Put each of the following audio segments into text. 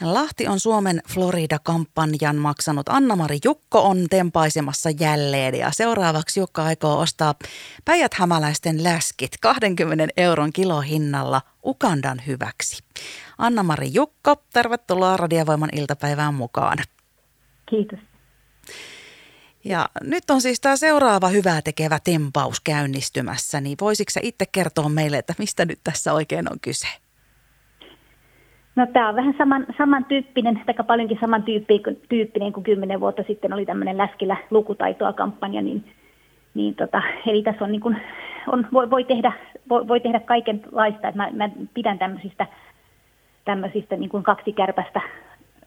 Lahti on Suomen Florida-kampanjan maksanut Anna-Mari Jukko on tempaisemassa jälleen ja seuraavaksi Jukka aikoo ostaa päijät-hämäläisten läskit 20 euron kilohinnalla Ukandan hyväksi. Anna-Mari Jukko, tervetuloa Radiovoiman iltapäivään mukaan. Kiitos. Ja nyt on siis tämä seuraava hyvää tekevä tempaus käynnistymässä, niin voisitko itse kertoa meille, että mistä nyt tässä oikein on kyse? No tämä on vähän saman, samantyyppinen, tai paljonkin samantyyppinen kuin kymmenen vuotta sitten oli tämmöinen Läskillä lukutaitoa kampanja, niin, niin tota, eli tässä on niin kuin, on, voi, voi, tehdä, voi, voi tehdä kaikenlaista, että mä, mä pidän tämmöisistä, tämmöisistä niin kuin kaksi kärpästä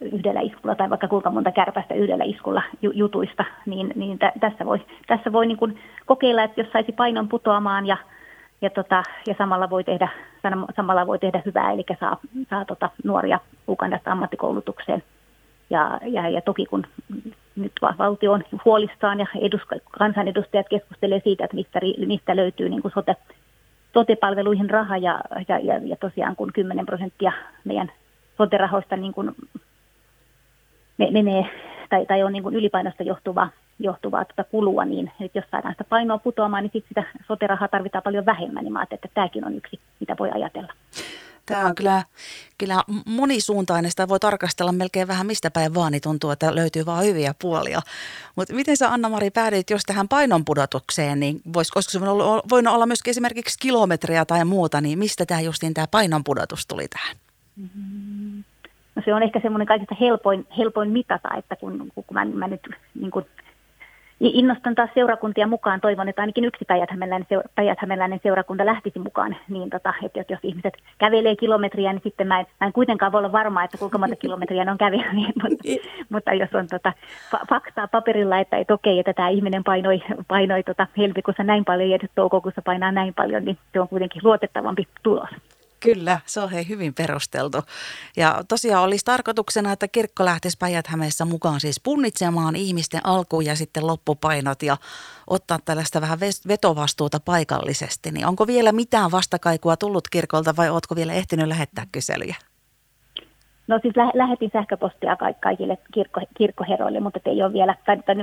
yhdellä iskulla tai vaikka kuinka monta kärpästä yhdellä iskulla jutuista, niin, niin tä, tässä voi, tässä voi niin kuin kokeilla, että jos saisi painon putoamaan ja, ja, tota, ja samalla, voi tehdä, samalla voi tehdä hyvää, eli saa, saa tota nuoria Ugandasta ammattikoulutukseen. Ja, ja, ja toki kun nyt valtio on huolissaan ja edus, kansanedustajat keskustelee siitä, että mistä, mistä löytyy niin kuin sote, sote-palveluihin raha ja, ja, ja, ja tosiaan kun 10 prosenttia meidän sote-rahoista niin kuin menee tai, tai on niin kuin ylipainosta johtuvaa, johtuvaa tuota kulua, niin nyt jos saadaan sitä painoa putoamaan, niin sitten sitä soterahaa tarvitaan paljon vähemmän, niin mä että tämäkin on yksi, mitä voi ajatella. Tämä on kyllä, kyllä monisuuntainen, sitä voi tarkastella melkein vähän mistä päin vaan, niin tuntuu, että löytyy vain hyviä puolia. Mutta miten sä Anna-Mari päädyit jos tähän painonpudotukseen, niin vois, olisiko se voinut olla myöskin esimerkiksi kilometriä tai muuta, niin mistä tämä justiin tämä painonpudotus tuli tähän? Mm-hmm. No se on ehkä semmoinen kaikista helpoin, helpoin mitata, että kun, kun mä, mä nyt niin kuin innostan taas seurakuntia mukaan, toivon, että ainakin yksi seura, päijät-hämeläinen seurakunta lähtisi mukaan, niin tota, että jos ihmiset kävelee kilometriä, niin sitten mä en, mä en kuitenkaan voi olla varma, että kuinka monta kilometriä ne on kävellä, niin, mutta, mutta jos on tota, faktaa paperilla, että, että okei, että tämä ihminen painoi, painoi tota, helmikuussa näin paljon ja toukokuussa painaa näin paljon, niin se on kuitenkin luotettavampi tulos. Kyllä, se on hei hyvin perusteltu. Ja tosiaan olisi tarkoituksena, että kirkko lähtisi päijät mukaan siis punnitsemaan ihmisten alku- ja sitten loppupainot ja ottaa tällaista vähän vetovastuuta paikallisesti. Niin onko vielä mitään vastakaikua tullut kirkolta vai oletko vielä ehtinyt lähettää kyselyjä? No siis lä- lähetin sähköpostia ka- kaikille kirkko- kirkkoheroille, mutta ei ole vielä, tai, tai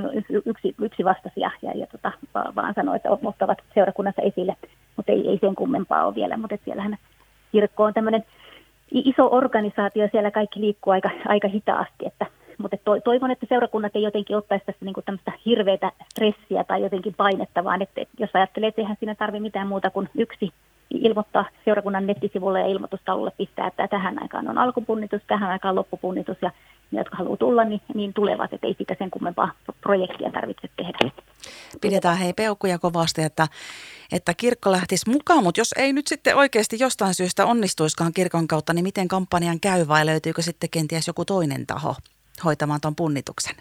yksi, yksi vastasia ja, ja tota, vaan sanoi, että ottavat seurakunnassa esille, mutta ei, ei sen kummempaa ole vielä, mutta siellähän kirkko on tämmöinen iso organisaatio, siellä kaikki liikkuu aika, aika hitaasti, että, mutta to, toivon, että seurakunnat ei jotenkin ottaisi tässä niin tämmöistä hirveätä stressiä tai jotenkin painetta, vaan että jos ajattelee, että eihän siinä tarvitse mitään muuta kuin yksi ilmoittaa seurakunnan nettisivulle ja ilmoitustaululle pistää, että tähän aikaan on alkupunnitus, tähän aikaan loppupunnitus ja ne, jotka haluaa tulla, niin, niin tulevat, että ei sitä sen kummempaa projektia tarvitse tehdä. Pidetään hei peukkuja kovasti, että, että kirkko lähtisi mukaan, mutta jos ei nyt sitten oikeasti jostain syystä onnistuiskaan kirkon kautta, niin miten kampanjan käy vai löytyykö sitten kenties joku toinen taho hoitamaan tuon punnituksen?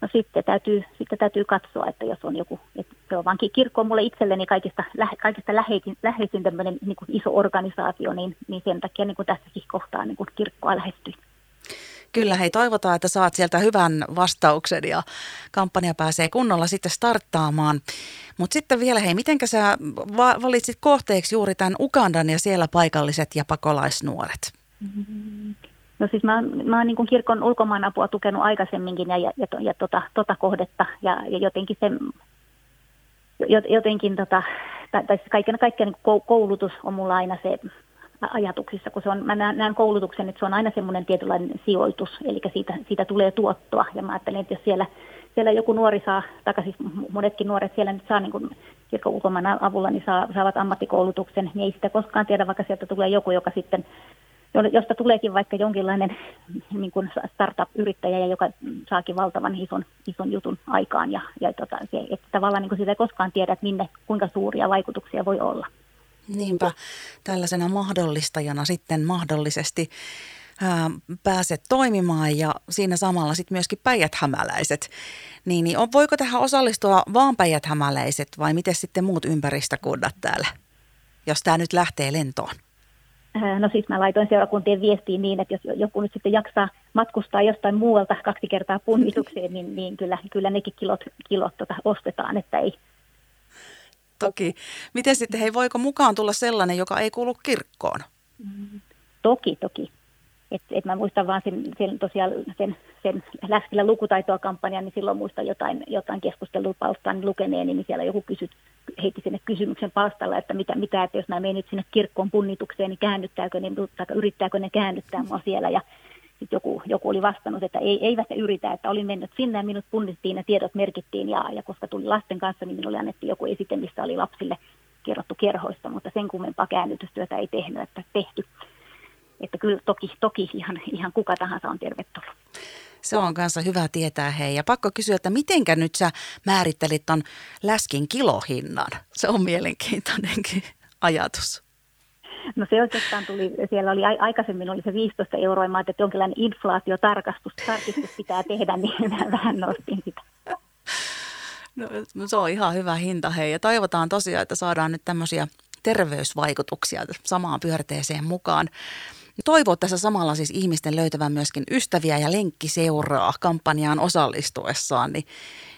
No sitten täytyy, sitten täytyy katsoa, että jos on joku, että se on vaankin kirkko on mulle itselleni kaikista, kaikista läheisin, läheisin tämmöinen niin iso organisaatio, niin, niin sen takia niin kuin tässäkin kohtaa niin kuin kirkkoa lähestyy. Kyllä, hei toivotaan, että saat sieltä hyvän vastauksen ja kampanja pääsee kunnolla sitten starttaamaan. Mutta sitten vielä, hei, miten sä valitsit kohteeksi juuri tämän Ugandan ja siellä paikalliset ja pakolaisnuoret? No siis mä, mä oon niin kirkon ulkomaanapua tukenut aikaisemminkin ja, ja, ja, ja tota, tota kohdetta ja, ja jotenkin se, jotenkin tota, tai, tai siis kaiken kaikkiaan niin koulutus on mulla aina se ajatuksissa, kun se on, mä näen, näen koulutuksen, että se on aina semmoinen tietynlainen sijoitus, eli siitä, siitä tulee tuottoa. Ja mä ajattelen, että jos siellä, siellä joku nuori saa, tai siis monetkin nuoret siellä nyt saa niin kuin kirkon ulkomaan avulla, niin saa, saavat ammattikoulutuksen, niin ei sitä koskaan tiedä, vaikka sieltä tulee joku, joka sitten josta tuleekin vaikka jonkinlainen niin kuin startup-yrittäjä, joka saakin valtavan ison, ison jutun aikaan. Ja, ja tota, se, että tavallaan niin kuin sitä ei koskaan tiedä, että minne, kuinka suuria vaikutuksia voi olla. Niinpä tällaisena mahdollistajana sitten mahdollisesti ää, pääset toimimaan ja siinä samalla sitten myöskin päijäthämäläiset. Niin, niin voiko tähän osallistua vaan päijäthämäläiset vai miten sitten muut ympäristökunnat täällä, jos tämä nyt lähtee lentoon? No siis mä laitoin seurakuntien viestiin niin, että jos joku nyt sitten jaksaa matkustaa jostain muualta kaksi kertaa punnitukseen, niin, niin kyllä, kyllä nekin kilot, kilot tota ostetaan, että ei, Toki. Miten sitten, hei, voiko mukaan tulla sellainen, joka ei kuulu kirkkoon? Toki, toki. et, et mä muistan vaan sen, sen, tosiaan sen, sen Läskillä lukutaitoa kampanjan, niin silloin muistan jotain, jotain keskustelupalstaan lukeneeni, niin siellä joku kysyt, heitti sinne kysymyksen palstalla, että mitä, mitä että jos mä menen nyt sinne kirkkoon punnitukseen, niin käännyttääkö tai yrittääkö ne käännyttää mua siellä. Ja sitten joku, joku oli vastannut, että ei, eivät yritä, että olin mennyt sinne ja minut punnittiin ja tiedot merkittiin ja, ja koska tuli lasten kanssa, niin minulle annettiin joku esite, missä oli lapsille kerrottu kerhoista, mutta sen kummempaa käännytystyötä ei tehnyt, että tehty. Että kyllä toki, toki ihan, ihan kuka tahansa on tervetullut. Se on kanssa hyvä tietää hei. Ja pakko kysyä, että mitenkä nyt sä määrittelit ton läskin kilohinnan? Se on mielenkiintoinenkin ajatus. No se oikeastaan tuli, siellä oli aikaisemmin oli se 15 euroa, mä että jonkinlainen inflaatiotarkastus, tarkistus pitää tehdä, niin mä vähän nostin sitä. No, se on ihan hyvä hinta hei ja toivotaan tosiaan, että saadaan nyt tämmöisiä terveysvaikutuksia samaan pyörteeseen mukaan. Toivoo tässä samalla siis ihmisten löytävän myöskin ystäviä ja lenkkiseuraa kampanjaan osallistuessaan, niin,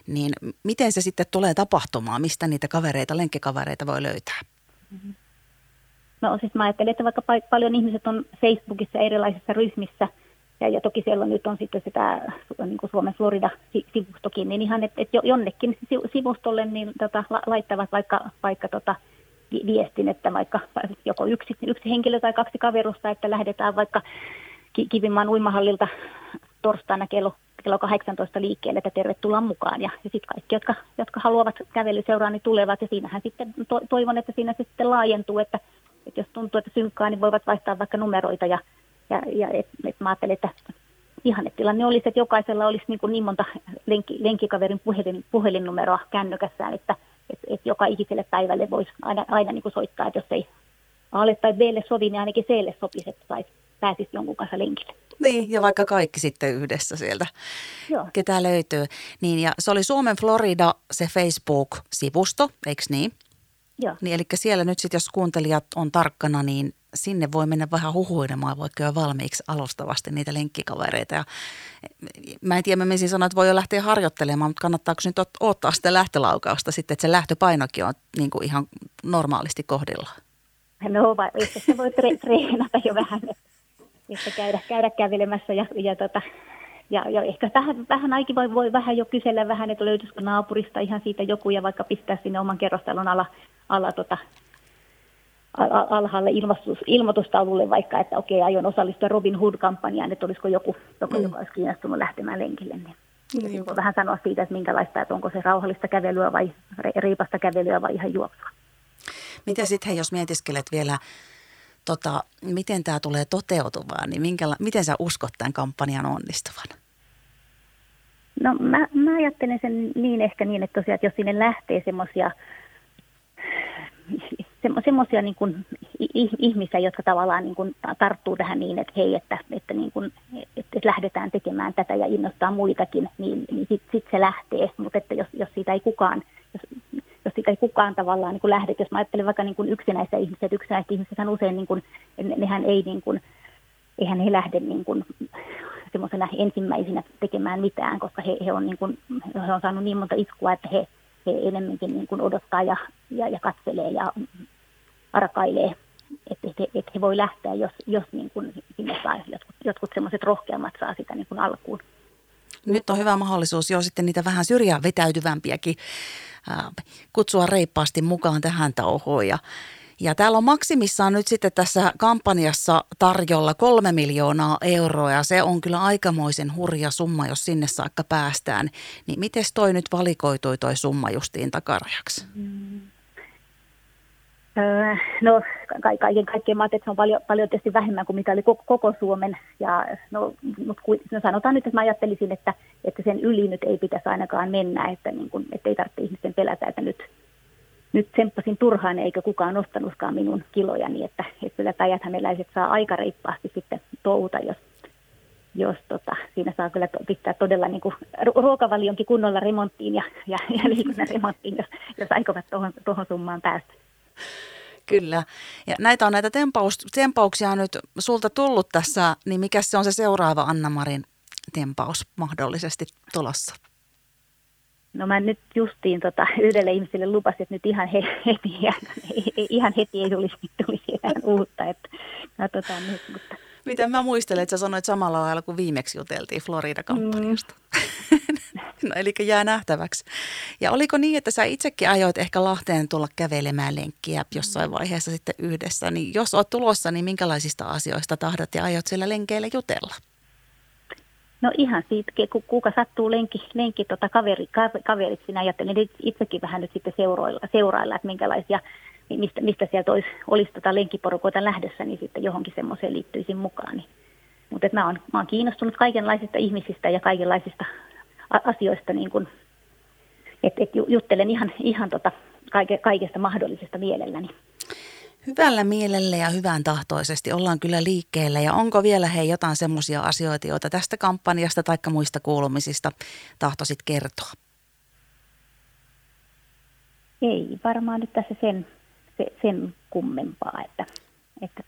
niin miten se sitten tulee tapahtumaan? Mistä niitä kavereita, lenkkikavereita voi löytää? No siis mä ajattelen, että vaikka paljon ihmiset on Facebookissa erilaisissa ryhmissä, ja, ja toki siellä nyt on sitten sitä niin kuin Suomen Florida-sivustokin, niin ihan, että, että jonnekin sivustolle niin tota, laittavat vaikka, vaikka tota, viestin, että vaikka joko yksi, yksi henkilö tai kaksi kaverusta, että lähdetään vaikka Kivimaan uimahallilta torstaina kello, kello 18 liikkeelle, että tervetuloa mukaan. Ja, ja sitten kaikki, jotka, jotka haluavat kävelyseuraa, niin tulevat. Ja siinähän sitten to, toivon, että siinä se sitten laajentuu, että, että jos tuntuu, että synkkaa, niin voivat vaihtaa vaikka numeroita. Ja, ja, ja et, et mä ajattelen, että ihan tilanne olisi, että jokaisella olisi niin, kuin niin monta lenki, lenkikaverin puhelin, puhelinnumeroa kännykässään, että – että et joka ikiselle päivälle voisi aina, aina niin kuin soittaa, että jos ei A tai Blle sovi, niin ainakin Clle sopisi, että sais, pääsisi jonkun kanssa lenkille. Niin, ja vaikka kaikki sitten yhdessä sieltä, Joo. ketä löytyy. Niin, ja se oli Suomen Florida se Facebook-sivusto, eikö niin? Joo. Niin, eli siellä nyt sitten, jos kuuntelijat on tarkkana, niin sinne voi mennä vähän huhuilemaan, voi jo valmiiksi alustavasti niitä lenkkikavereita. Ja mä en tiedä, mä siis sanoa, että voi jo lähteä harjoittelemaan, mutta kannattaako nyt ottaa sitä lähtölaukausta sitten, että se lähtöpainokin on niin kuin ihan normaalisti kohdillaan? No, vai, se voi tre- treenata jo vähän, että käydä, käydä kävelemässä ja, ja, tota, ja, ja ehkä vähän, vähän ainakin voi, voi vähän jo kysellä vähän, että löytyisikö naapurista ihan siitä joku ja vaikka pistää sinne oman kerrostalon alla, alla tota, alhaalle ilmoitus, ilmoitustaululle vaikka, että okei, aion osallistua Robin Hood-kampanjaan, että olisiko joku, joku mm. joka olisi kiinnostunut lähtemään lenkille. Niin niin. Voi vähän sanoa siitä, että minkälaista, että onko se rauhallista kävelyä vai riipasta kävelyä vai ihan juoksua. Miten sitten, jos mietiskelet vielä, tota, miten tämä tulee toteutumaan, niin minkäla- miten sä uskot tämän kampanjan onnistuvan? No mä, mä ajattelen sen niin ehkä niin, että tosiaan, että jos sinne lähtee semmoisia semmoisia niin kuin ihmisiä, jotka tavallaan niin kuin tarttuu tähän niin, että hei, että, että, niin kuin, että lähdetään tekemään tätä ja innostaa muitakin, niin, niin sitten sit se lähtee. Mutta että jos, jos siitä ei kukaan, jos, jos siitä ei kukaan tavallaan niin kuin lähde, jos mä ajattelen vaikka niin kuin yksinäisiä ihmisiä, että yksinäiset ihmiset usein, niin kuin, nehän ei niin kuin, eihän he lähde niin kuin semmoisena ensimmäisenä tekemään mitään, koska he, he, on niin kuin, he on saanut niin monta iskua, että he, he enemmänkin niin kuin odottaa ja, ja, ja katselee ja arkailee, että et, et he voi lähteä, jos, jos niin kuin sinne saa jotkut, jotkut semmoiset rohkeammat saa sitä niin kuin alkuun. Nyt on hyvä mahdollisuus jo sitten niitä vähän syrjään vetäytyvämpiäkin kutsua reippaasti mukaan tähän touhuun ja ja täällä on maksimissaan nyt sitten tässä kampanjassa tarjolla kolme miljoonaa euroa ja se on kyllä aikamoisen hurja summa, jos sinne saakka päästään. Niin miten toi nyt valikoitui toi summa justiin takarajaksi? Mm. Öö, no kaiken kaikkiaan mä että se on paljon, paljon tietysti vähemmän kuin mitä oli koko, koko Suomen. Ja, no, no sanotaan nyt, että mä ajattelisin, että, että sen yli nyt ei pitäisi ainakaan mennä, että, niin kun, että ei tarvitse ihmisten pelätä, että nyt, nyt tsemppasin turhaan eikä kukaan nostanutkaan minun kilojani, että, että kyllä päijäthämeläiset saa aika reippaasti sitten touhuta, jos, jos tota, siinä saa kyllä pistää todella niin kuin ruokavalionkin kunnolla remonttiin ja, ja, ja liikunnan remonttiin, jos, jos aikovat tuohon summaan päästä. Kyllä. Ja näitä on näitä tempaus, tempauksia nyt sulta tullut tässä, niin mikä se on se seuraava Anna-Marin tempaus mahdollisesti tulossa? No mä nyt justiin tota, yhdelle ihmiselle lupasin, että nyt ihan he, heti, ihan, ihan heti ei tulisi, tulisi enää uutta, että katsotaan nyt. Mutta. Miten mä muistelen, että sä sanoit samalla lailla kuin viimeksi juteltiin Florida-kampanjasta. Mm. no eli jää nähtäväksi. Ja oliko niin, että sä itsekin ajoit ehkä Lahteen tulla kävelemään lenkkiä jossain vaiheessa sitten yhdessä, niin jos oot tulossa, niin minkälaisista asioista tahdot ja aiot sillä lenkeillä jutella? No ihan siitä, kuka sattuu lenki, lenki tota kaveri, kaverit sinä ajattelin itsekin vähän nyt sitten seuroilla, seurailla, että minkälaisia, mistä, mistä sieltä olisi, olisi tota lenkkiporukoita lähdössä, niin sitten johonkin semmoiseen liittyisin mukaan. Niin. Mutta mä oon, mä oon kiinnostunut kaikenlaisista ihmisistä ja kaikenlaisista asioista, niin kun, että et juttelen ihan, ihan tota, kaike, kaikesta mahdollisesta mielelläni. Hyvällä mielellä ja hyvän tahtoisesti ollaan kyllä liikkeellä ja onko vielä hei jotain semmoisia asioita, joita tästä kampanjasta tai muista kuulumisista tahtoisit kertoa? Ei varmaan nyt tässä sen, sen kummempaa, että, että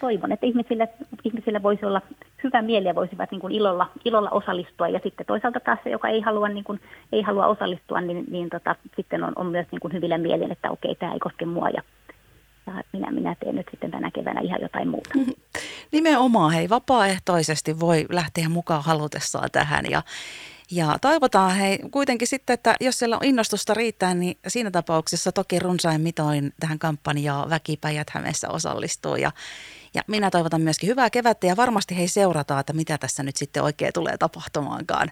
toivon, että ihmisillä, ihmisillä voisi olla hyvä mieli voisivat niin kuin ilolla, ilolla osallistua. Ja sitten toisaalta taas se, joka ei halua, niin kuin, ei halua osallistua, niin, niin tota, sitten on, on myös niin kuin hyvillä mielin, että okei, tämä ei koske mua ja, ja minä, minä teen nyt sitten tänä keväänä ihan jotain muuta. Nimenomaan, hei, vapaaehtoisesti voi lähteä mukaan halutessaan tähän ja ja toivotaan hei kuitenkin sitten, että jos siellä on innostusta riittää, niin siinä tapauksessa toki runsain mitoin tähän kampanjaan väkipäijät Hämeessä osallistuu. Ja, ja minä toivotan myöskin hyvää kevättä ja varmasti hei seurataan, että mitä tässä nyt sitten oikein tulee tapahtumaankaan.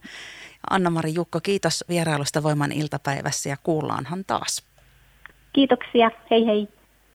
Anna-Mari Jukko, kiitos vierailusta Voiman iltapäivässä ja kuullaanhan taas. Kiitoksia, hei hei.